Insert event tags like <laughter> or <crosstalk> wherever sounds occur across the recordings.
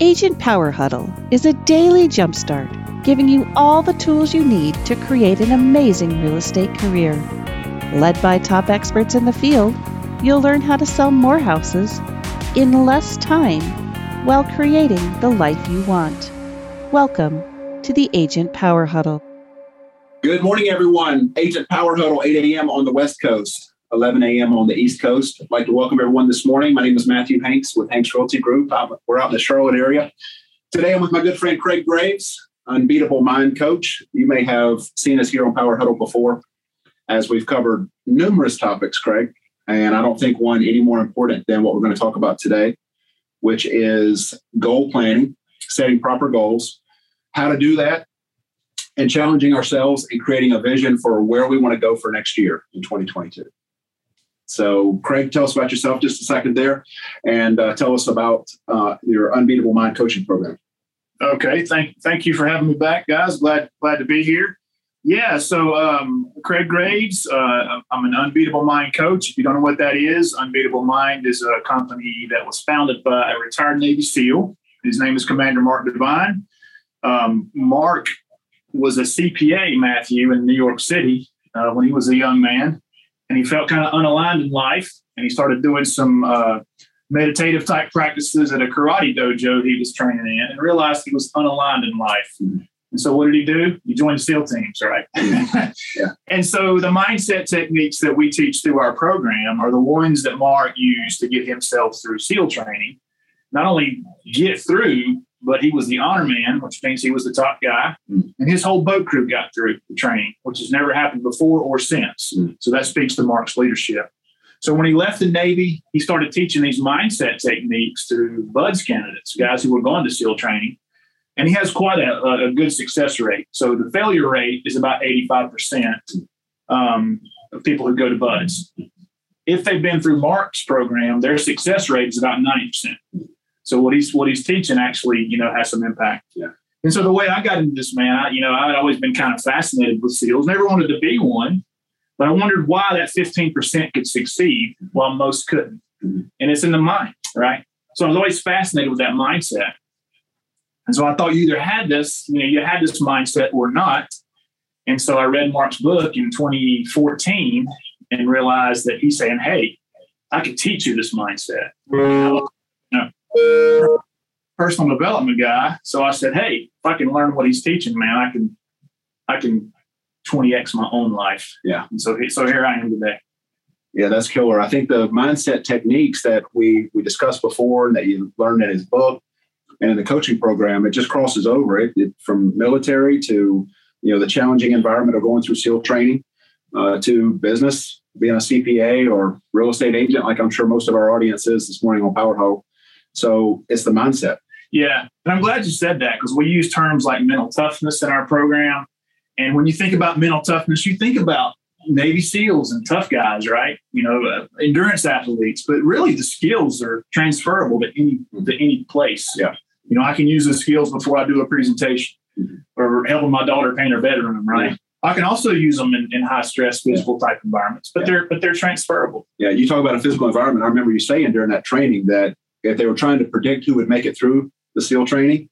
Agent Power Huddle is a daily jumpstart, giving you all the tools you need to create an amazing real estate career. Led by top experts in the field, you'll learn how to sell more houses in less time while creating the life you want. Welcome to the Agent Power Huddle. Good morning, everyone. Agent Power Huddle, 8 a.m. on the West Coast. 11 a.m. on the East Coast. I'd like to welcome everyone this morning. My name is Matthew Hanks with Hanks Realty Group. I'm, we're out in the Charlotte area. Today I'm with my good friend Craig Graves, unbeatable mind coach. You may have seen us here on Power Huddle before, as we've covered numerous topics, Craig. And I don't think one any more important than what we're going to talk about today, which is goal planning, setting proper goals, how to do that, and challenging ourselves and creating a vision for where we want to go for next year in 2022. So, Craig, tell us about yourself just a second there, and uh, tell us about uh, your Unbeatable Mind coaching program. Okay, thank thank you for having me back, guys. Glad glad to be here. Yeah, so um, Craig Graves, uh, I'm an Unbeatable Mind coach. If you don't know what that is, Unbeatable Mind is a company that was founded by a retired Navy SEAL. His name is Commander Mark Divine. Um, Mark was a CPA, Matthew, in New York City uh, when he was a young man and he felt kind of unaligned in life. And he started doing some uh, meditative type practices at a karate dojo he was training in and realized he was unaligned in life. And so what did he do? He joined SEAL teams, right? <laughs> yeah. And so the mindset techniques that we teach through our program are the ones that Mark used to get himself through SEAL training. Not only get through, but he was the honor man, which means he was the top guy. Mm. And his whole boat crew got through the training, which has never happened before or since. Mm. So that speaks to Mark's leadership. So when he left the Navy, he started teaching these mindset techniques to BUD/S candidates, guys who were going to SEAL training. And he has quite a, a good success rate. So the failure rate is about 85% um, of people who go to BUD/S. If they've been through Mark's program, their success rate is about 90%. So what he's what he's teaching actually, you know, has some impact. Yeah. And so the way I got into this, man, I, you know, I had always been kind of fascinated with SEALs. Never wanted to be one, but I wondered why that 15% could succeed while most couldn't. Mm-hmm. And it's in the mind, right? So I was always fascinated with that mindset. And so I thought you either had this, you know, you had this mindset or not. And so I read Mark's book in 2014 and realized that he's saying, hey, I could teach you this mindset. Mm-hmm personal development guy. So I said, hey, if I can learn what he's teaching, man, I can, I can 20x my own life. Yeah. And so, so here I am today. Yeah, that's killer. I think the mindset techniques that we we discussed before and that you learned in his book and in the coaching program, it just crosses over it, it from military to you know the challenging environment of going through SEAL training uh, to business, being a CPA or real estate agent, like I'm sure most of our audience is this morning on Power Huddle. So it's the mindset. Yeah. And I'm glad you said that because we use terms like mental toughness in our program. And when you think about mental toughness, you think about Navy SEALs and tough guys, right? You know, uh, endurance athletes, but really the skills are transferable to any to any place. Yeah. You know, I can use the skills before I do a presentation mm-hmm. or helping my daughter paint her bedroom, right? Yeah. I can also use them in, in high stress physical yeah. type environments, but yeah. they're but they're transferable. Yeah, you talk about a physical environment. I remember you saying during that training that if they were trying to predict who would make it through the SEAL training,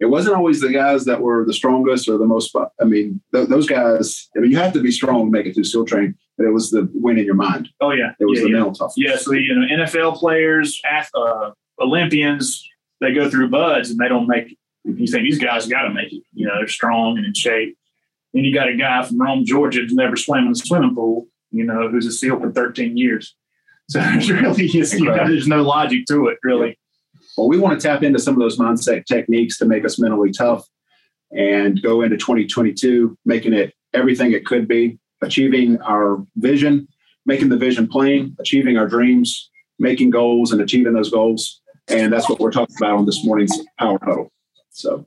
it wasn't always the guys that were the strongest or the most. I mean, th- those guys. I mean, you have to be strong to make it through SEAL training, but it was the win in your mind. Oh yeah, it was yeah, the yeah. mental toughness. Yeah, so you know, NFL players, uh, Olympians, they go through BUD/S and they don't make it. You think these guys got to make it. You know, they're strong and in shape. Then you got a guy from Rome, Georgia, who's never swam in a swimming pool. You know, who's a SEAL for 13 years. So <laughs> there's really, you know, there's no logic to it, really. Well, we want to tap into some of those mindset techniques to make us mentally tough and go into 2022 making it everything it could be, achieving our vision, making the vision plain, achieving our dreams, making goals and achieving those goals. And that's what we're talking about on this morning's Power Huddle. So,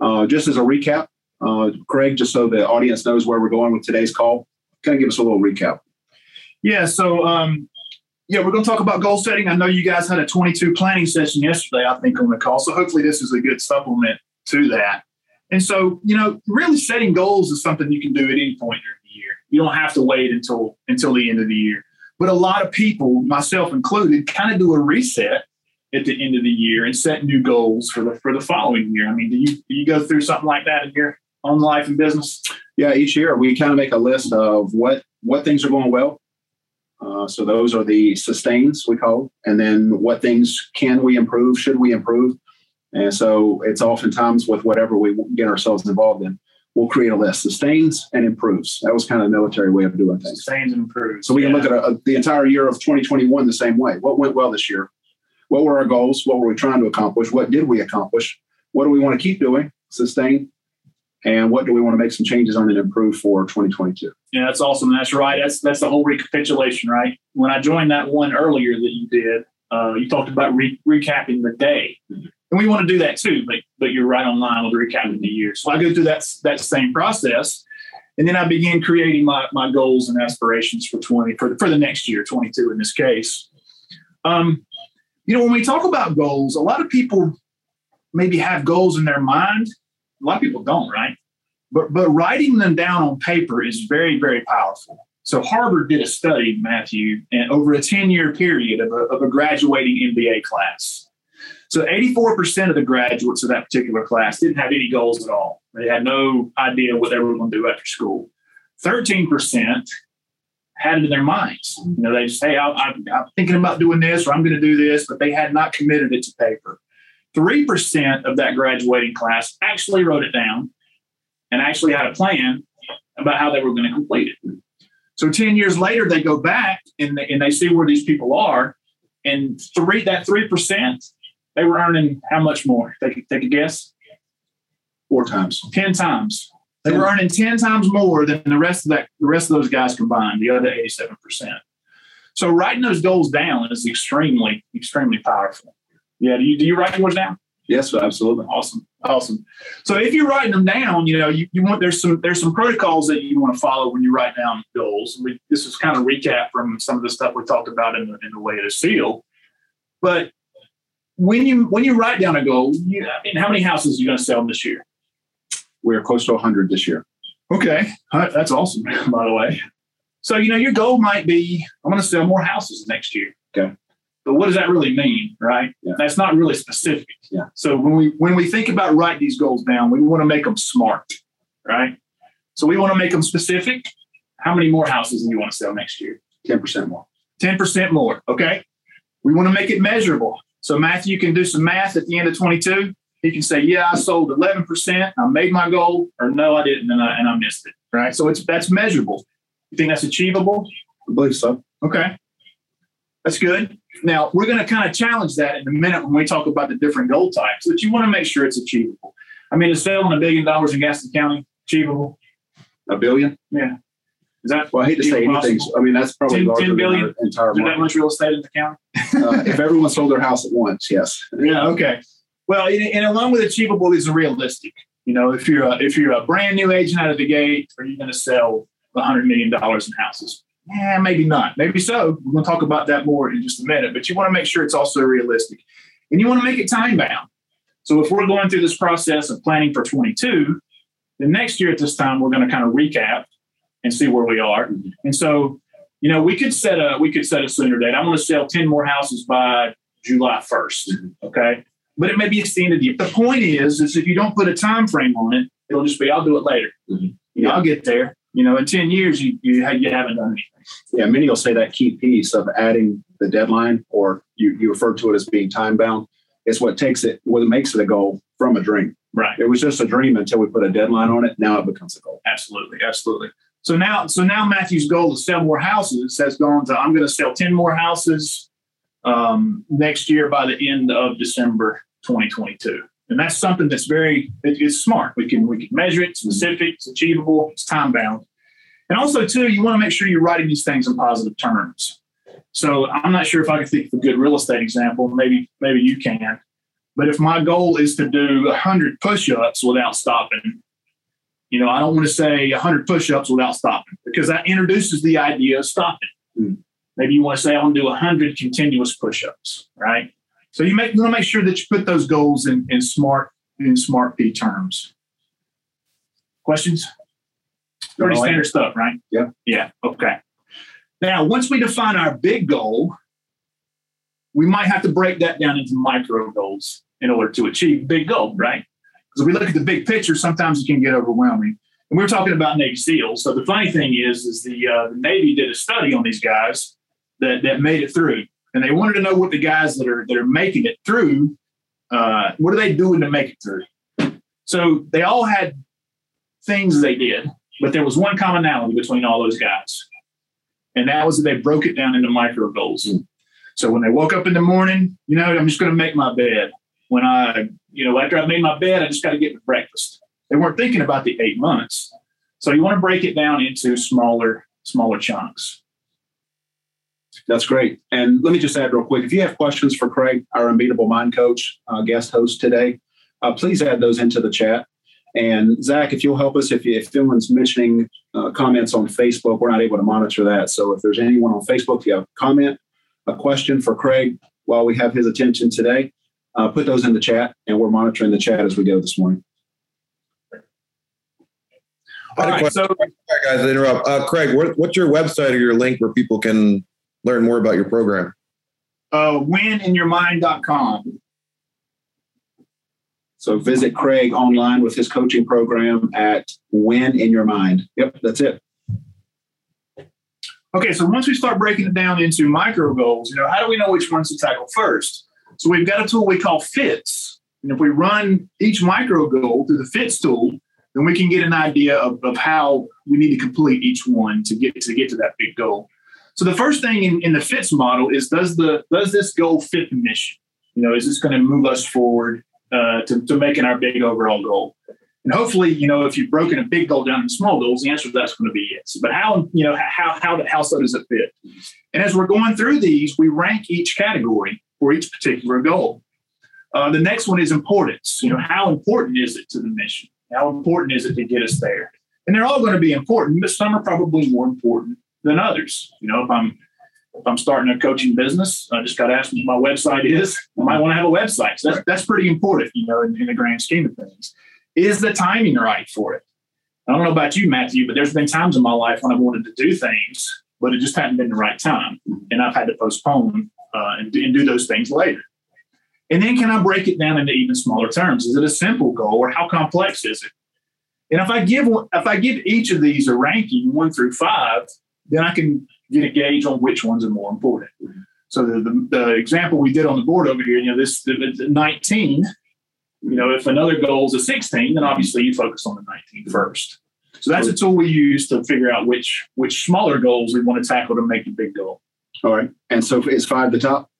uh, just as a recap, uh, Craig, just so the audience knows where we're going with today's call, kind of give us a little recap. Yeah. So, um, yeah, we're going to talk about goal setting. I know you guys had a 22 planning session yesterday, I think, on the call. So hopefully this is a good supplement to that. And so, you know, really setting goals is something you can do at any point during the year. You don't have to wait until until the end of the year. But a lot of people, myself included, kind of do a reset at the end of the year and set new goals for the for the following year? I mean, do you do you go through something like that in your own life and business? Yeah, each year we kind of make a list of what what things are going well. Uh, so those are the sustains we call, and then what things can we improve? Should we improve? And so it's oftentimes with whatever we get ourselves involved in, we'll create a list: sustains and improves. That was kind of the military way of doing things. Sustains and improves. So we can look at a, the entire year of 2021 the same way. What went well this year? What were our goals? What were we trying to accomplish? What did we accomplish? What do we want to keep doing? Sustain. And what do we want to make some changes on and improve for 2022? Yeah, that's awesome. That's right. That's that's the whole recapitulation, right? When I joined that one earlier that you did, uh, you talked about re- recapping the day, Mhm. and we want to do that too. But but you're right on line with recapping the year. So I go through that that same process, and then I begin creating my my goals and aspirations for twenty for for the next year, 22 in this case. Um, you know, when we talk about goals, a lot of people maybe have goals in their mind. A lot of people don't, right? but but writing them down on paper is very very powerful. So harvard did a study matthew and over a 10 year period of a, of a graduating mba class. So 84% of the graduates of that particular class didn't have any goals at all. They had no idea what they were going to do after school. 13% had it in their minds. You know they just hey I, oh, I, i'm thinking about doing this or i'm going to do this but they had not committed it to paper 3% of that graduating class actually wrote it down and actually had a plan about how they were going to complete it. So 10 years later, they go back and they, and they see where these people are. And three that 3%, they were earning how much more? They could take a guess? Four times. 10 times. They were earning 10 times more than the rest of that the rest of those guys combined, the other 87%. So writing those goals down is extremely, extremely powerful. Yeah, do you do you write yours down? Yes, absolutely. Awesome. Awesome. So if you're writing them down, you know, you, you want there's some there's some protocols that you want to follow when you write down goals. And we, this is kind of recap from some of the stuff we talked about in the in the way to seal. But when you when you write down a goal, you, I mean, how many houses are you going to sell this year? We're close to 100 this year. Okay, that's awesome. <laughs> By the way, so you know your goal might be I'm going to sell more houses next year. Okay. But what does that really mean, right? Yeah. That's not really specific. Yeah. So when we when we think about writing these goals down, we want to make them smart, right? So we want to make them specific. How many more houses do you want to sell next year? 10% more. 10% more. Okay. We want to make it measurable. So Matthew can do some math at the end of 22. He can say, yeah, I sold 11%. I made my goal or no, I didn't. And I, and I missed it. Right. So it's, that's measurable. You think that's achievable? I believe so. Okay. That's good. Now we're going to kind of challenge that in a minute when we talk about the different goal types, but you want to make sure it's achievable. I mean, is selling a billion dollars in Gaston County achievable? A billion? Yeah. Is that, Well, I hate to say anything. I mean, that's probably 10 larger 10 billion? entire is there that much real estate in the county? Uh, if everyone sold their house at once, yes. Yeah. Okay. Well, and, along with achievable is realistic. You know, if you're a, if you're a brand new agent out of the gate, are you going to sell a hundred million dollars in houses? Yeah, maybe not. Maybe so. We're going to talk about that more in just a minute. But you want to make sure it's also realistic, and you want to make it time bound. So if we're going through this process of planning for 22, then next year at this time we're going to kind of recap and see where we are. Mm-hmm. And so, you know, we could set a we could set a sooner date. I want to sell 10 more houses by July 1st. Mm-hmm. Okay. But it may be extended. The point is, is if you don't put a time frame on it, it'll just be I'll do it later. Mhm. You know, I'll get there. You know, in 10 years you you, you haven't done anything. Yeah, many will say that key piece of adding the deadline, or you, you refer to it as being time bound, is what takes it, what makes it a goal from a dream. Right. It was just a dream until we put a deadline on it. Now it becomes a goal. Absolutely, absolutely. So now, so now Matthew's goal to sell more houses has gone to I'm going to sell 10 more houses um, next year by the end of December 2022. And that's something that's very it- it's smart. We can we can measure it, it's specific, it's achievable, it's time bound. And also too, you want to make sure you're writing these things in positive terms. So I'm not sure if I can think of a good real estate example. Maybe maybe you can. But if my goal is to do 100 push-ups without stopping, you know, I don't want to say 100 push-ups without stopping because that introduces the idea of stopping. Mm. Maybe you want to say I want to do 100 continuous push-ups, right? So you make you want to make sure that you put those goals in, in smart in smart P terms. Questions? Pretty No, standard stuff, right? Yeah. Yeah. Okay. Now, once we define our big goal, we might have to break that down into micro goals in order to achieve big goal, right? Because if we look at the big picture, sometimes it can get overwhelming. And we are talking about Navy SEALs. So the funny thing is, is the, uh, the Navy did a study on these guys that, that made it through, and they wanted to know what the guys that are that are making it through, uh, what are they doing to make it through? So they all had things they did, but there was one commonality between all those guys, and that was that they broke it down into micro goals. Mm. So when they woke up in the morning, you know, I'm just going to make my bed. When I, you know, after I made my bed, I just got to get my breakfast. They weren't thinking about the eight months. So you want to break it down into smaller, smaller chunks. That's great. And let me just add real quick if you have questions for Craig, our Unbeatable Mind Coach, uh, guest host today, uh, please add those into the chat. And Zach, if you'll help us, if, you, if anyone's mentioning uh, comments on Facebook, we're not able to monitor that. So if there's anyone on Facebook, if you have a comment, a question for Craig while we have his attention today, uh, put those in the chat, and we're monitoring the chat as we go this morning. All right, so guys, interrupt. Uh, Craig, what, what's your website or your link where people can learn more about your program? Uh, wininyourmind.com. So visit Craig online with his coaching program at Win in Your Mind. Yep, that's it. Okay, so once we start breaking it down into micro goals, you know, how do we know which ones to tackle first? So we've got a tool we call FITS. And if we run each micro goal through the FITS tool, then we can get an idea of, of how we need to complete each one to get to get to that big goal. So the first thing in, in the FITS model is does the does this goal fit the mission? You know, is this going to move us forward uh, to, to making our big overall goal? And hopefully, you know, if you've broken a big goal down into small goals, the answer to that's going to be yes. But how, you know, how how how so does it fit? And as we're going through these, we rank each category for each particular goal. Uh, the next one is importance. You know, how important is it to the mission? How important is it to get us there? And they're all going to be important, but some are probably more important than others. You know, if I'm if I'm starting a coaching business, I just got to ask what my website is. I might want to have a website. So that's, that's pretty important, you know, in, in the grand scheme of things. Is the timing right for it? I don't know about you, Matthew, but there's been times in my life when I wanted to do things, but it just hadn't been the right time. And I've had to postpone uh, and, and do those things later. And then can I break it down into even smaller terms? Is it a simple goal or how complex is it? And if I give if I give each of these a ranking one through five, then I can get a gauge on which ones are more important. So the, the, the example we did on the board over here, you know, this the, the 19, you know, if another goal is a 16, then obviously you focus on the 19 first. So that's a tool we use to figure out which which smaller goals we want to tackle to make the big goal. All right. And so is five the top?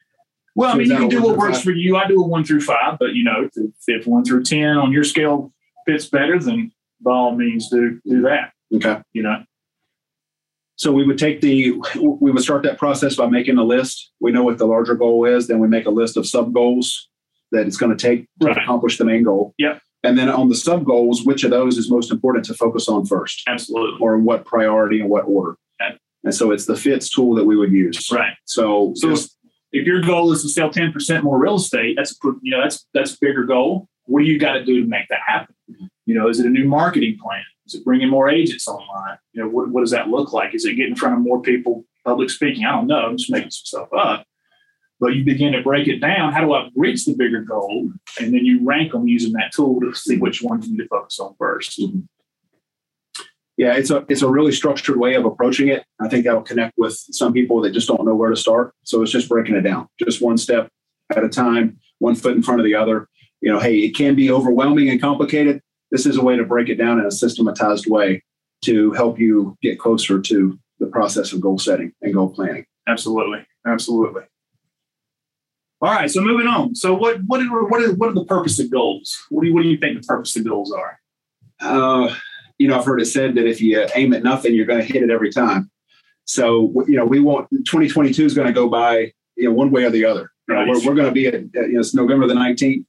Well, I mean, you can do what works five? for you. I do a one through five, but you know, if, if one through ten on your scale fits better, then by all means do do that. Okay. You know. So we would take the we would start that process by making a list. We know what the larger goal is, then we make a list of sub goals that it's going to take to right. accomplish the main goal. Yeah. And then on the sub goals, which of those is most important to focus on first? Absolutely. Or what priority and what order? Okay. And so it's the fits tool that we would use. Right. So, so just, if your goal is to sell 10% more real estate, that's you know that's that's a bigger goal. What do you got to do to make that happen? You know, is it a new marketing plan? Is it bringing more agents online? You know, what, what does that look like? Is it getting in front of more people? Public speaking? I don't know. I'm just making some stuff up. But you begin to break it down. How do I reach the bigger goal? And then you rank them using that tool to see which ones you need to focus on 1st mm-hmm. Yeah, it's a it's a really structured way of approaching it. I think that'll connect with some people that just don't know where to start. So it's just breaking it down, just one step at a time, one foot in front of the other. You know, hey, it can be overwhelming and complicated. This is a way to break it down in a systematized way to help you get closer to the process of goal setting and goal planning. Absolutely, absolutely. All right, so moving on. So what what are, what are, what are the purpose of goals? What do you what do you think the purpose of goals are? Uh, you know, I've heard it said that if you aim at nothing, you're going to hit it every time. So, you know, we want 2022 is going to go by, you know, one way or the other. Right. we're, we're going to be at, you know, it's November the 19th,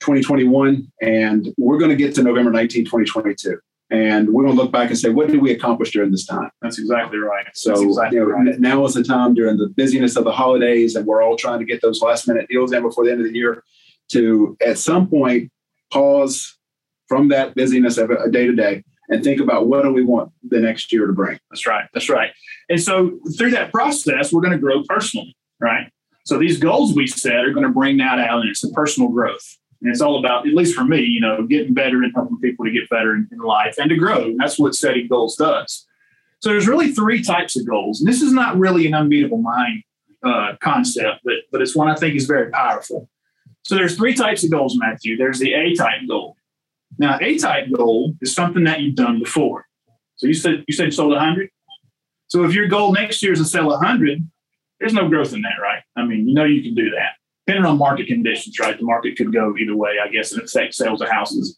2021, and we're going to get to November 19, 2022. And we're going to look back and say, what did we accomplish during this time? That's exactly right. So exactly you know, right. now is the time during the busyness of the holidays, and we're all trying to get those last minute deals in before the end of the year to, at some point, pause from that busyness of a day to day and think about what do we want the next year to bring. That's right. That's right. And so through that process, we're going to grow personally, right? So these goals we set are going to bring that out, and it's a personal growth. And it's all about, at least for me, you know, getting better and helping people to get better in, in life and to grow. And that's what setting goals does. So there's really three types of goals. And this is not really an unbeatable mind uh, concept, but, but it's one I think is very powerful. So there's three types of goals, Matthew. There's the A type goal. Now, A type goal is something that you've done before. So you said you said you sold 100. So if your goal next year is to sell 100, there's no growth in that, right? I mean, you know you can do that depending on market conditions, right? The market could go either way, I guess, and affect sales of houses.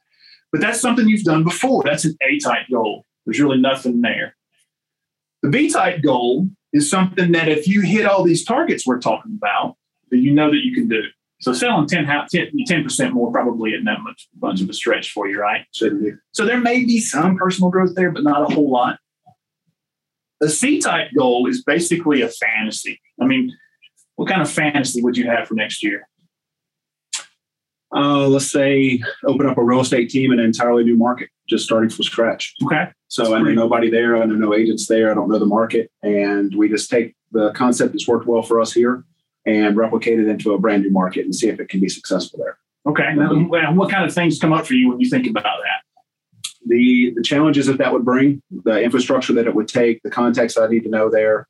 But that's something you've done before. That's an A type goal. There's really nothing there. The B type goal is something that if you hit all these targets we're talking about, that you know that you can do. So selling 10, 10 percent more probably isn't that much bunch of a stretch for you, right? So there may be some personal growth there, but not a whole lot. The C type goal is basically a fantasy. I mean, what kind of fantasy would you have for next year? Uh, let's say open up a real estate team in an entirely new market, just starting from scratch. Okay. So I know nobody there. I know no agents there. I don't know the market. And we just take the concept that's worked well for us here and replicate it into a brand new market and see if it can be successful there. Okay. Mm-hmm. What kind of things come up for you when you think about that? The, the challenges that that would bring, the infrastructure that it would take, the context I need to know there,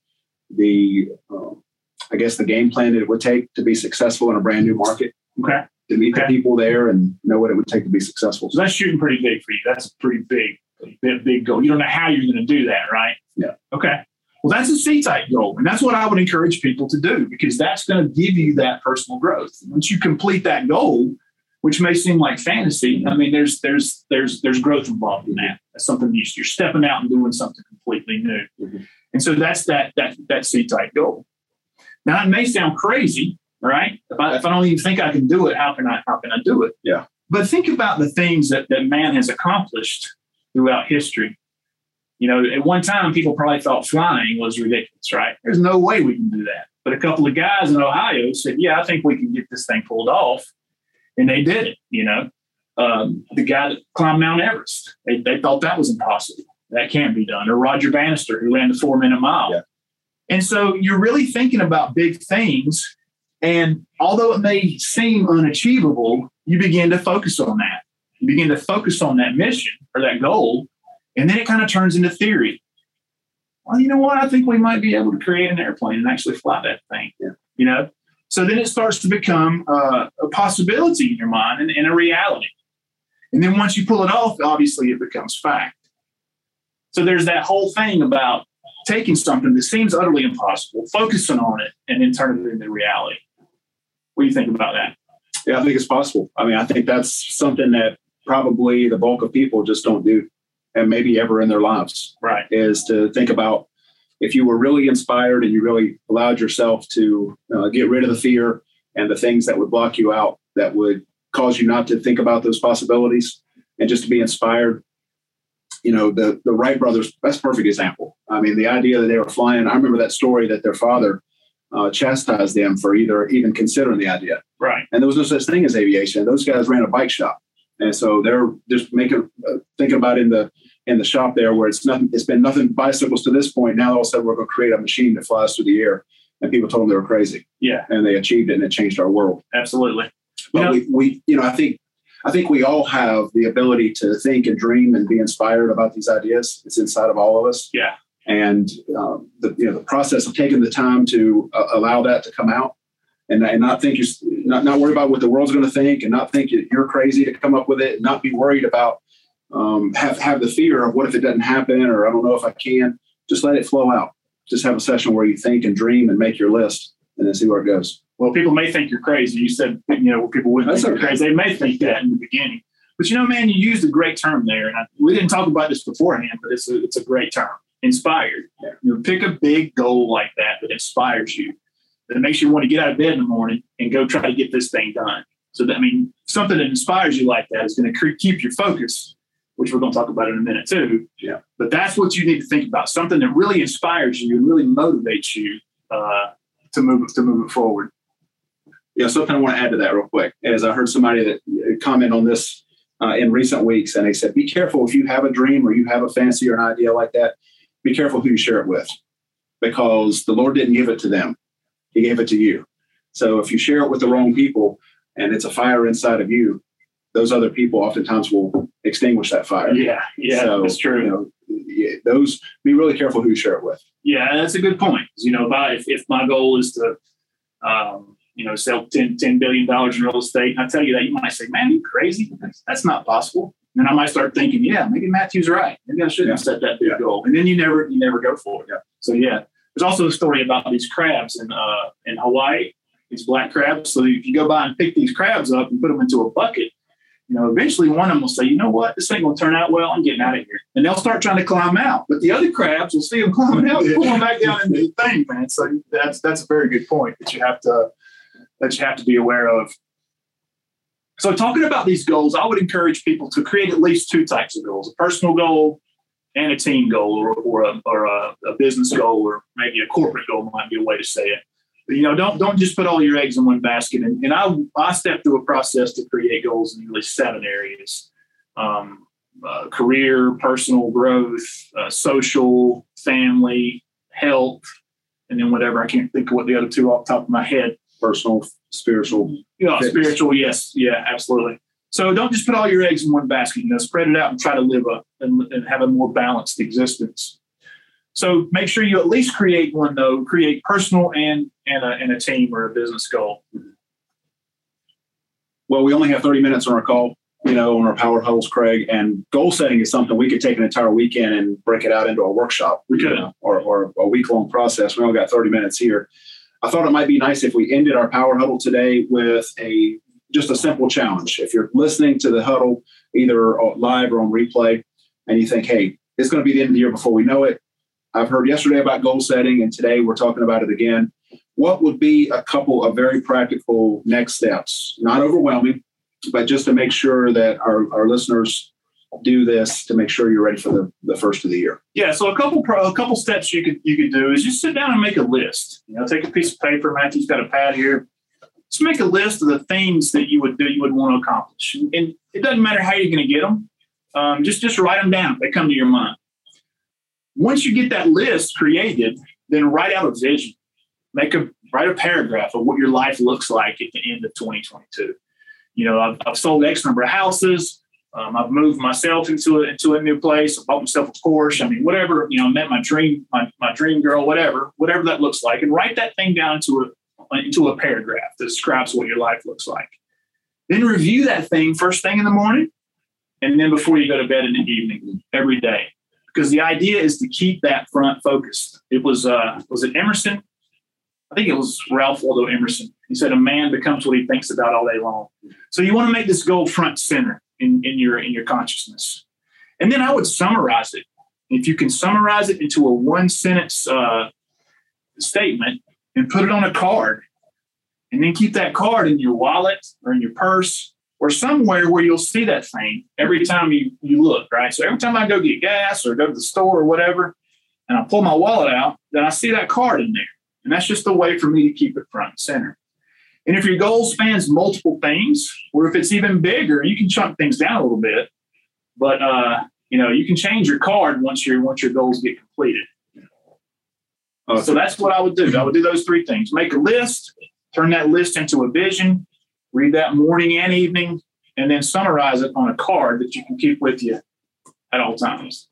the um, I guess, the game plan that it would take to be successful in a brand new market. Okay. To meet okay. the people there and know what it would take to be successful. So that's shooting pretty big for you. That's a pretty big, big, big goal. You don't know how you're going to do that, right? Yeah. Okay. Well, that's a C type goal. And that's what I would encourage people to do because that's going to give you that personal growth. Once you complete that goal, which may seem like fantasy, I mean, there's there's there's there's growth involved in that. That's something you, you're stepping out and doing something completely new. Mm-hmm. And so that's that that that C type goal. Now, it may sound crazy, right? If I, if I don't even think I can do it, how can I how can I do it? Yeah. But think about the things that, that man has accomplished throughout history. You know, at one time, people probably thought flying was ridiculous, right? There's no way we can do that. But a couple of guys in Ohio said, yeah, I think we can get this thing pulled off. And they did it, you know. Um, the guy that climbed Mount Everest, they, they thought that was impossible. That can't be done. Or Roger Bannister, who ran the four minute mile. Yeah. And so you're really thinking about big things. And although it may seem unachievable, you begin to focus on that. You begin to focus on that mission or that goal. And then it kind of turns into theory. Well, you know what? I think we might be able to create an airplane and actually fly that thing. Yeah. You know? So then it starts to become uh, a possibility in your mind and, and a reality. And then once you pull it off, obviously it becomes fact. So there's that whole thing about taking something that seems utterly impossible, focusing on it, and then turning it into reality. What do you think about that? Yeah, I think it's possible. I mean, I think that's something that probably the bulk of people just don't do, and maybe ever in their lives. Right. Is to think about if you were really inspired and you really allowed yourself to uh, get rid of the fear and the things that would block you out that would cause you not to think about those possibilities and just to be inspired you know, the the Wright brothers, that's perfect example. I mean, the idea that they were flying, I remember that story that their father uh, chastised them for either even considering the idea. Right. And there was no such thing as aviation. Those guys ran a bike shop. And so they're just making, uh, thinking about in the, in the shop there where it's nothing, it's been nothing bicycles to this point. Now all of a sudden we're going to create a machine that flies through the air. And people told them they were crazy. Yeah. And they achieved it and it changed our world. Absolutely. But you know, we, we, you know, I think I think we all have the ability to think and dream and be inspired about these ideas. It's inside of all of us. Yeah. And um, the you know the process of taking the time to uh, allow that to come out, and, and not think you're not not worry about what the world's going to think, and not think you're crazy to come up with it, and not be worried about um, have have the fear of what if it doesn't happen, or I don't know if I can. Just let it flow out. Just have a session where you think and dream and make your list, and then see where it goes well, people may think you're crazy. You said, you know, people wouldn't That's think okay. crazy. They may think that in the beginning. But you know, man, you used a great term there. And I, we didn't talk about this beforehand, but it's a, it's a great term inspired. You know, pick a big goal like that that inspires you, that makes you want to get out of bed in the morning and go try to get this thing done. So, that, I mean, something that inspires you like that is going to keep your focus, which we're going to talk about in a minute too. Yeah. But that's what you need to think about something that really inspires you and really motivates you uh, to move to move it forward Yeah. something I want to add to that real quick is I heard somebody that uh, comment on this uh, in recent weeks, and they said, "Be careful if you have a dream or you have a fancy or an idea like that. Be careful who you share it with, because the Lord didn't give it to them; He gave it to you. So if you share it with the wrong people and it's a fire inside of you, those other people oftentimes will extinguish that fire. Yeah, yeah, so, that's true. You know, yeah, those be really careful who you share it with. Yeah, that's a good point. You know, if, if, if my goal is to, um, you know, sell 10, $10 billion in real estate, I tell you that, you might say, man, you crazy? That's, that's not possible. And I might start thinking, yeah, maybe Matthew's right. Maybe I shouldn't yeah. set that big yeah. goal. And then you never, you never go for it. Yeah. So yeah, there's also a story about these crabs in uh, in Hawaii. These black crabs. So if you go by and pick these crabs up and put them into a bucket, you know, eventually one of them will say, you know what, this ain't gonna turn out well. I'm getting out of here, and they'll start trying to climb out. But the other crabs will see them <laughs> climbing out, pull them back down into the thing, man. So that's that's a very good point that you have to that you have to be aware of. So, talking about these goals, I would encourage people to create at least two types of goals: a personal goal and a team goal, or, or, a, or a, a business goal, or maybe a corporate goal might be a way to say it. But, you know, don't don't just put all your eggs in one basket. And, and I I step through a process to create goals in really seven areas: um, uh, career, personal growth, uh, social, family, health, and then whatever I can't think of what the other two off the top of my head personal, spiritual. Yeah, fitness. spiritual. Yes, yeah, absolutely. So don't just put all your eggs in one basket. You know, spread it out and try to live a and, and have a more balanced existence. So make sure you at least create one though. Create personal and and a, and a team or a business goal. Well, we only have 30 minutes on our call, you know, on our power huddles, Craig. And goal setting is something we could take an entire weekend and break it out into a workshop. We could, know, or, or a week long process. We only got 30 minutes here. I thought it might be nice if we ended our power huddle today with a just a simple challenge. If you're listening to the huddle either live or on replay, and you think, hey, it's going to be the end of the year before we know it. I've heard yesterday about goal setting, and today we're talking about it again. What would be a couple of very practical next steps? Not overwhelming, but just to make sure that our, our listeners do this to make sure you're ready for the, the first of the year? Yeah, so a couple a couple steps you could you could do is just sit down and make a list. You know, take a piece of paper. Matthew's got a pad here. Just make a list of the things that you would do you would want to accomplish, and it doesn't matter how you're going to get them. Um, just just write them down. They come to your mind. Once you get that list created, then write out a vision. Make a write a paragraph of what your life looks like at the end of 2022. You know, I've, I've sold X number of houses. Um, I've moved myself into a, into a new place. I bought myself a Porsche. I mean, whatever you know, met my dream my, my dream girl, whatever, whatever that looks like, and write that thing down into a into a paragraph that describes what your life looks like. Then review that thing first thing in the morning, and then before you go to bed in the evening every day, because the idea is to keep that front focused. It was uh, was it Emerson? I think it was Ralph Waldo Emerson. He said, "A man becomes what he thinks about all day long." So you want to make this goal front center in, in your in your consciousness. And then I would summarize it. If you can summarize it into a one sentence uh, statement and put it on a card, and then keep that card in your wallet or in your purse or somewhere where you'll see that thing every time you, you look, right? So every time I go get gas or go to the store or whatever, and I pull my wallet out, then I see that card in there. And that's just a way for me to keep it front and center. And if your goal spans multiple things, or if it's even bigger, you can chunk things down a little bit. But uh, you know, you can change your card once your once your goals get completed. Uh, so that's what I would do. I would do those three things: make a list, turn that list into a vision, read that morning and evening, and then summarize it on a card that you can keep with you at all times.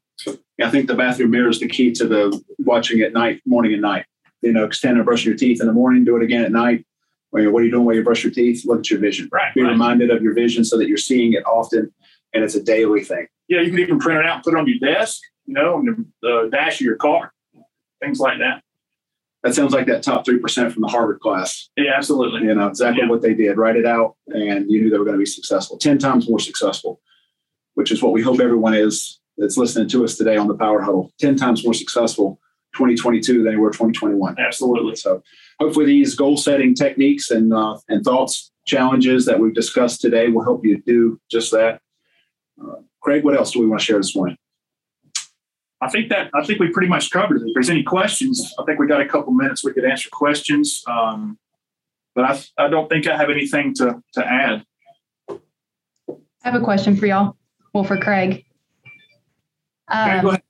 I think the bathroom mirror is the key to the watching at night, morning and night. You know, extend and brush your teeth in the morning, do it again at night what are you doing while you brush your teeth? Look at your vision. Right. Be right. reminded of your vision so that you're seeing it often and it's a daily thing. Yeah, you can even print it out and put it on your desk, you know, on the dash of your car, things like that. That sounds like that top 3% from the Harvard class. Yeah, absolutely. You know, exactly yeah. what they did. Write it out and you knew they were going to be successful, 10 times more successful, which is what we hope everyone is that's listening to us today on the Power Huddle. 10 times more successful 2022 than they were 2021. Absolutely. So hopefully these goal setting techniques and uh, and thoughts challenges that we've discussed today will help you do just that. Uh, Craig, what else do we want to share this morning? I think that I think we pretty much covered it. If there's any questions, I think we got a couple minutes we could answer questions. Um, but I, I don't think I have anything to, to add. I have a question for y'all. Well, for Craig. Um, okay, go ahead.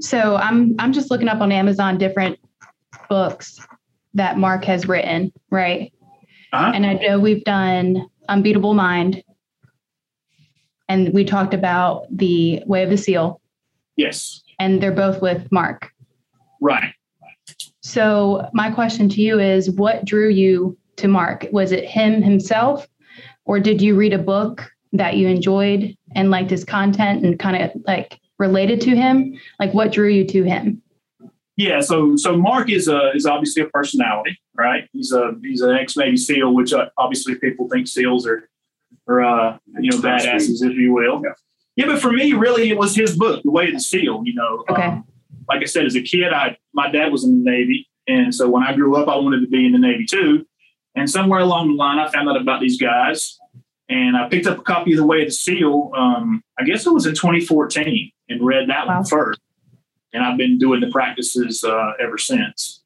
So I'm I'm just looking up on Amazon different books that Mark has written, right? Uh-huh. And I know we've done Unbeatable Mind, and we talked about the Way of the Seal. Yes. And they're both with Mark. Right. So my question to you is, what drew you to Mark? Was it him himself, or did you read a book that you enjoyed and liked his content and kind of like related to him? Like, what drew you to him? Yeah, so so Mark is a is obviously a personality, right? He's a he's an ex Navy SEAL, which uh, obviously people think SEALs are are uh, you know badasses, if you will. Yeah. yeah. but for me, really, it was his book, The Way of the SEAL. You know, okay. Um, like I said, as a kid, I my dad was in the Navy, and so when I grew up, I wanted to be in the Navy too. And somewhere along the line, I found out about these guys, and I picked up a copy of The Way of the SEAL. Um, I guess it was in 2014, and read that wow. one first and I've been doing the practices uh, ever since.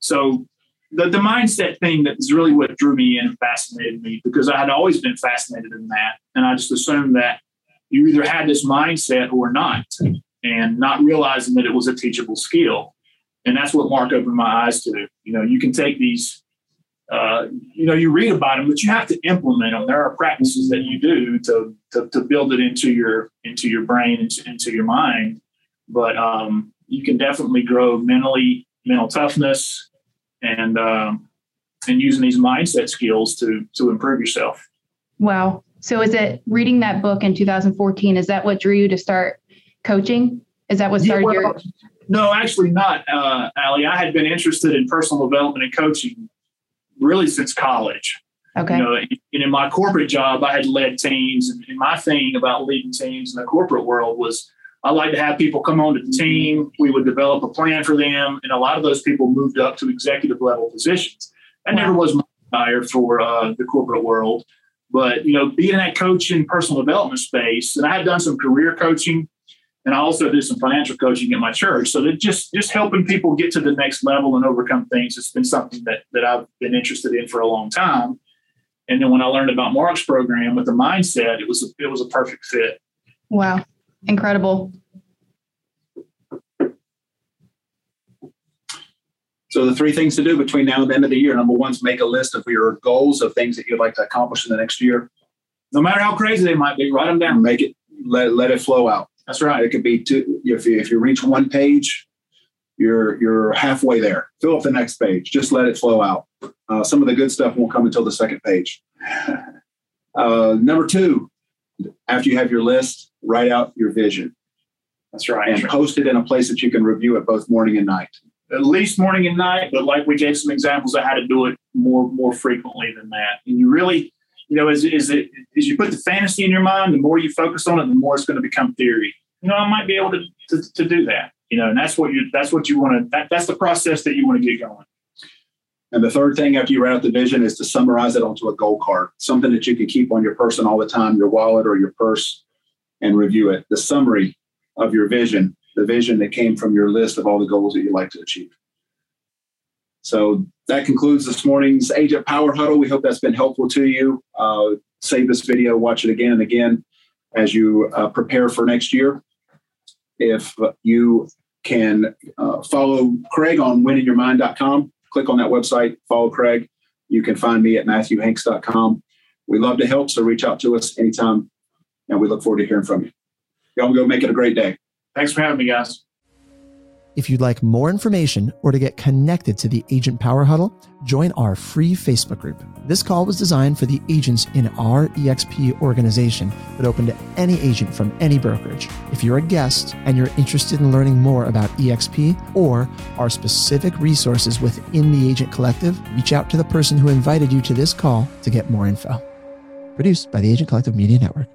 So the, the mindset thing that is really what drew me in and fascinated me because I had always been fascinated in that. And I just assumed that you either had this mindset or not, and not realizing that it was a teachable skill. And that's what Mark opened my eyes to. You know, you can take these, uh, you know, you read about them, but you have to implement them. There are practices that you do to, to, to build it into your into your brain, into, into your mind but um, you can definitely grow mentally, mental toughness, and um, and using these mindset skills to to improve yourself. Wow. So is it reading that book in 2014? Is that what drew you to start coaching? Is that what started yeah, well, your? No, actually not, uh, Allie. I had been interested in personal development and coaching really since college. Okay. You know, and in my corporate job, I had led teams, and my thing about leading teams in the corporate world was I like to have people come onto the team. We would develop a plan for them, and a lot of those people moved up to executive level positions. That never was my desire for uh, the corporate world, but you know, being that coach in personal development space, and I had done some career coaching, and I also did some financial coaching at my church. So that just just helping people get to the next level and overcome things has been something that that I've been interested in for a long time. And then when I learned about Mark's program with the mindset, it was a, it was a perfect fit. Wow. Incredible. So the three things to do between now and the end of the year. Number one is make a list of your goals of things that you'd like to accomplish in the next year. No matter how crazy they might be, write them down. Make it let, let it flow out. That's right. It could be two, if you, if you reach one page, you're you're halfway there. Fill up the next page. Just let it flow out. Uh, some of the good stuff won't come until the second page. <laughs> Uh, number two, after you have your list, write out your vision. That's right. And post it in a place that you can review it both morning and night. At least morning and night, but like we gave some examples of how to do it more more frequently than that. And you really, you know, as, as, it, as you put the fantasy in your mind, the more you focus on it, the more it's going to become theory. You know, I might be able to, to, to do that. You know, and that's what you that's what you want to that, that's the process that you want to get going. And the third thing after you write out the vision is to summarize it onto a goal card, something that you can keep on your person all the time, your wallet or your purse, and review it. The summary of your vision, the vision that came from your list of all the goals that you'd like to achieve. So that concludes this morning's Agent Power Huddle. We hope that's been helpful to you. Uh, save this video, watch it again and again as you uh, prepare for next year. If you can uh, follow Craig on wininyourmind.com, click on that website, follow Craig. You can find me at matthewhanks.com. We love to help, so reach out to us anytime, and we look forward to hearing from you. Y'all go make it a great day. Thanks for having me, guys. If you'd like more information or to get connected to the Agent Power Huddle, join our free Facebook group. This call was designed for the agents in our EXP organization, but open to any agent from any brokerage. If you're a guest and you're interested in learning more about EXP or our specific resources within the Agent Collective, reach out to the person who invited you to this call to get more info. Produced by the Agent Collective Media Network.